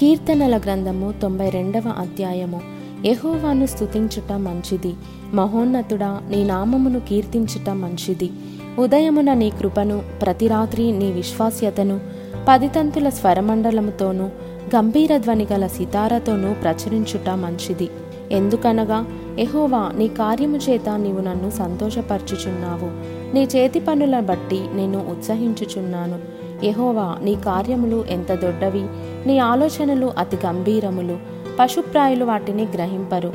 కీర్తనల గ్రంథము తొంభై రెండవ అధ్యాయము. యహోవాను స్తుతించుట మంచిది. మహోన్నతుడా నీ నామమును కీర్తించుట మంచిది. ఉదయమున నీ కృపను ప్రతి రాత్రి నీ విశ్వాస్యతను పదితంతుల స్వరమండలముతోనూ గంభీర ధ్వని గల సితారతోనూ ప్రచురించుట మంచిది. ఎందుకనగా ఎహోవా నీ కార్యము చేత నీవు నన్ను సంతోషపరచుచున్నావు. నీ చేతి పనుల బట్టి నేను ఉత్సహించుచున్నాను. ఎహోవా నీ కార్యములు ఎంత దొడ్డవి నీ ఆలోచనలు అతి గంభీరములు. పశుప్రాయులు వాటిని గ్రహింపరు.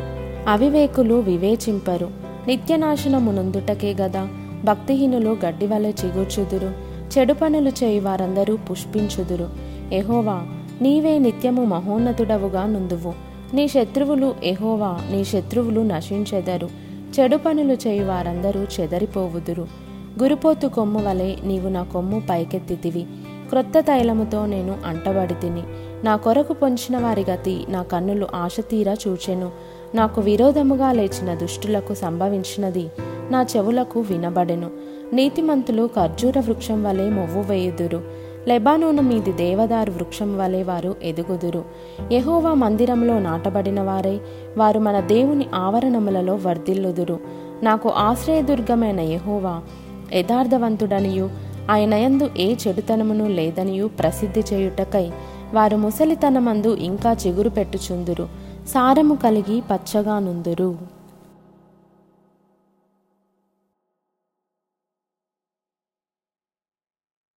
అవివేకులు వివేచింపరు. నిత్యనాశనమునందుటకే గదా భక్తిహీనులు గడ్డివలె చిగుర్చుదురు. చెడు పనులు చేయి వారందరూ పుష్పించుదురు. ఎహోవా నీవే నిత్యము మహోన్నతుడవుగా నుందువు. నీ శత్రువులు ఎహోవా నీ శత్రువులు నశించెదరు. చెడు పనులు చేయి వారందరూ చెదరిపోవుదురు. గురుపోతు కొమ్ము వలె నీవు నా కొమ్ము పైకెత్తితివి. క్రొత్త తైలముతో నేను అంటబడి తిని నా కొరకు పొంచిన వారి గతి నా కన్నులు ఆశతీరా చూచెను. నాకు విరోధముగా లేచిన దుష్టులకు సంభవించినది నా చెవులకు వినబడెను. నీతిమంతులు ఖర్జూర వృక్షం వలె మొవ్వు వేయుదురు. లెబానోను మీది దేవదారు వృక్షం వలె వారు ఎదుగుదురు. యహోవా మందిరంలో నాటబడిన వారై వారు మన దేవుని ఆవరణములలో వర్ధిల్లుదురు. నాకు ఆశ్రయదుర్గమైన యహోవా యథార్థవంతుడనియు. ఆయన యందు ఏ చెడుతనమును లేదనియు ప్రసిద్ధి చేయుటకై వారు ముసలితనమందు ఇంకా చిగురు పెట్టుచుందురు. సారము కలిగి పచ్చగా నుందురు